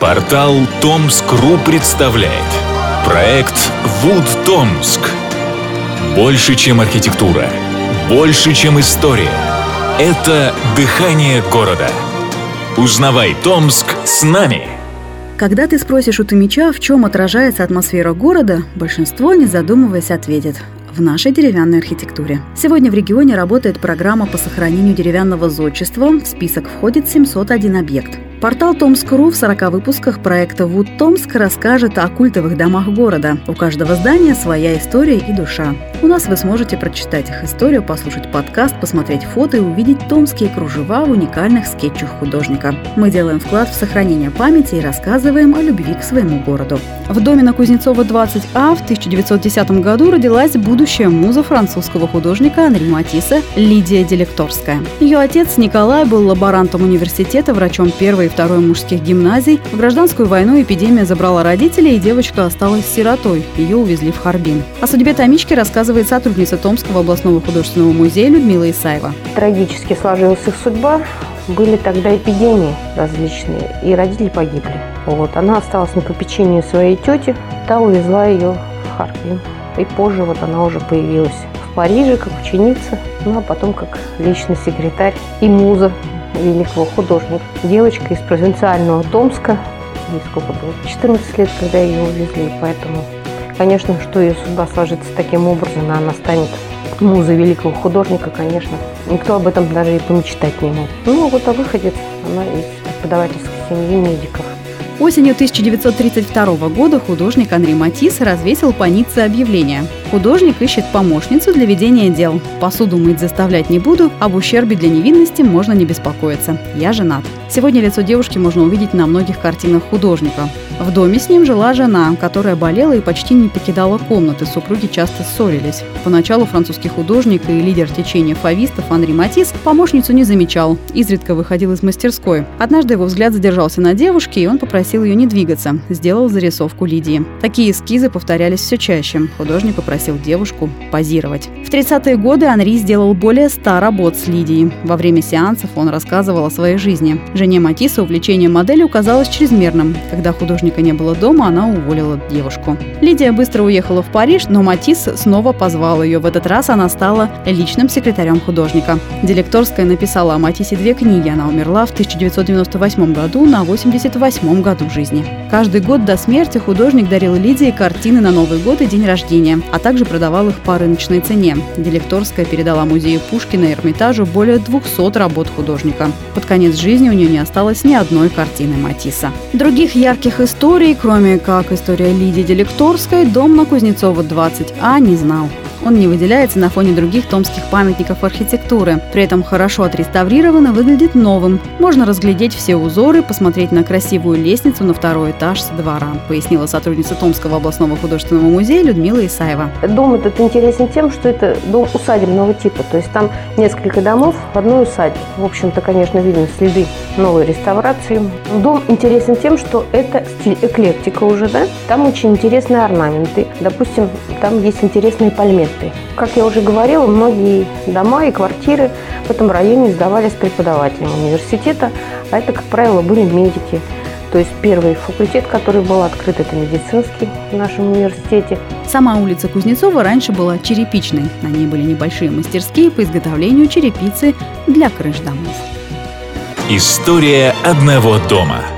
Портал Томск.ру представляет Проект Вуд Томск Больше, чем архитектура Больше, чем история Это дыхание города Узнавай Томск с нами! Когда ты спросишь у Томича, в чем отражается атмосфера города, большинство, не задумываясь, ответит в нашей деревянной архитектуре. Сегодня в регионе работает программа по сохранению деревянного зодчества. В список входит 701 объект. Портал Томск.ру в 40 выпусках проекта «Вуд Томск» расскажет о культовых домах города. У каждого здания своя история и душа. У нас вы сможете прочитать их историю, послушать подкаст, посмотреть фото и увидеть томские кружева в уникальных скетчах художника. Мы делаем вклад в сохранение памяти и рассказываем о любви к своему городу. В доме на Кузнецова 20А в 1910 году родилась будущая муза французского художника Анри Матисса Лидия Делекторская. Ее отец Николай был лаборантом университета, врачом первой и второй мужских гимназий. В гражданскую войну эпидемия забрала родителей, и девочка осталась сиротой. Ее увезли в Харбин. О судьбе Томички рассказывает сотрудница Томского областного художественного музея Людмила Исаева. Трагически сложилась их судьба. Были тогда эпидемии различные, и родители погибли. Вот. Она осталась на попечении своей тети, та увезла ее в Харбин. И позже вот она уже появилась в Париже как ученица, ну а потом как личный секретарь и муза великого художника. Девочка из провинциального Томска. Ей сколько было? 14 лет, когда ее увезли. Поэтому, конечно, что ее судьба сложится таким образом, она станет музой великого художника, конечно. Никто об этом даже и помечтать не мог. Ну, вот а выходец, она из преподавательской семьи медиков. Осенью 1932 года художник Анри Матис развесил по Ницце объявление. Художник ищет помощницу для ведения дел. Посуду мыть заставлять не буду, об ущербе для невинности можно не беспокоиться. Я женат. Сегодня лицо девушки можно увидеть на многих картинах художника. В доме с ним жила жена, которая болела и почти не покидала комнаты. Супруги часто ссорились. Поначалу французский художник и лидер течения фавистов Анри Матис помощницу не замечал, изредка выходил из мастерской. Однажды его взгляд задержался на девушке, и он попросил ее не двигаться. Сделал зарисовку Лидии. Такие эскизы повторялись все чаще. Художник попросил девушку позировать. В 30-е годы Анри сделал более 100 работ с Лидией. Во время сеансов он рассказывал о своей жизни. Жене Матисса увлечение моделью казалось чрезмерным. Когда художник художника не было дома, она уволила девушку. Лидия быстро уехала в Париж, но Матис снова позвал ее. В этот раз она стала личным секретарем художника. Делекторская написала о Матисе две книги. Она умерла в 1998 году на 88 году жизни. Каждый год до смерти художник дарил Лидии картины на Новый год и день рождения, а также продавал их по рыночной цене. Делекторская передала музею Пушкина и Эрмитажу более 200 работ художника. Под конец жизни у нее не осталось ни одной картины Матисса. Других ярких историй кроме как история Лидии Делекторской, дом на Кузнецова 20А не знал. Он не выделяется на фоне других томских памятников архитектуры. При этом хорошо отреставрирован и выглядит новым. Можно разглядеть все узоры, посмотреть на красивую лестницу на второй этаж с двора, пояснила сотрудница Томского областного художественного музея Людмила Исаева. Дом этот интересен тем, что это дом усадебного типа, то есть там несколько домов в одной усадьбе. В общем-то, конечно, видно следы новой реставрации. Дом интересен тем, что это стиль эклектика уже, да? Там очень интересные орнаменты. Допустим, там есть интересные пальметы продукты. Как я уже говорила, многие дома и квартиры в этом районе сдавались преподавателям университета, а это, как правило, были медики. То есть первый факультет, который был открыт, это медицинский в нашем университете. Сама улица Кузнецова раньше была черепичной. На ней были небольшие мастерские по изготовлению черепицы для крыш домов. История одного дома –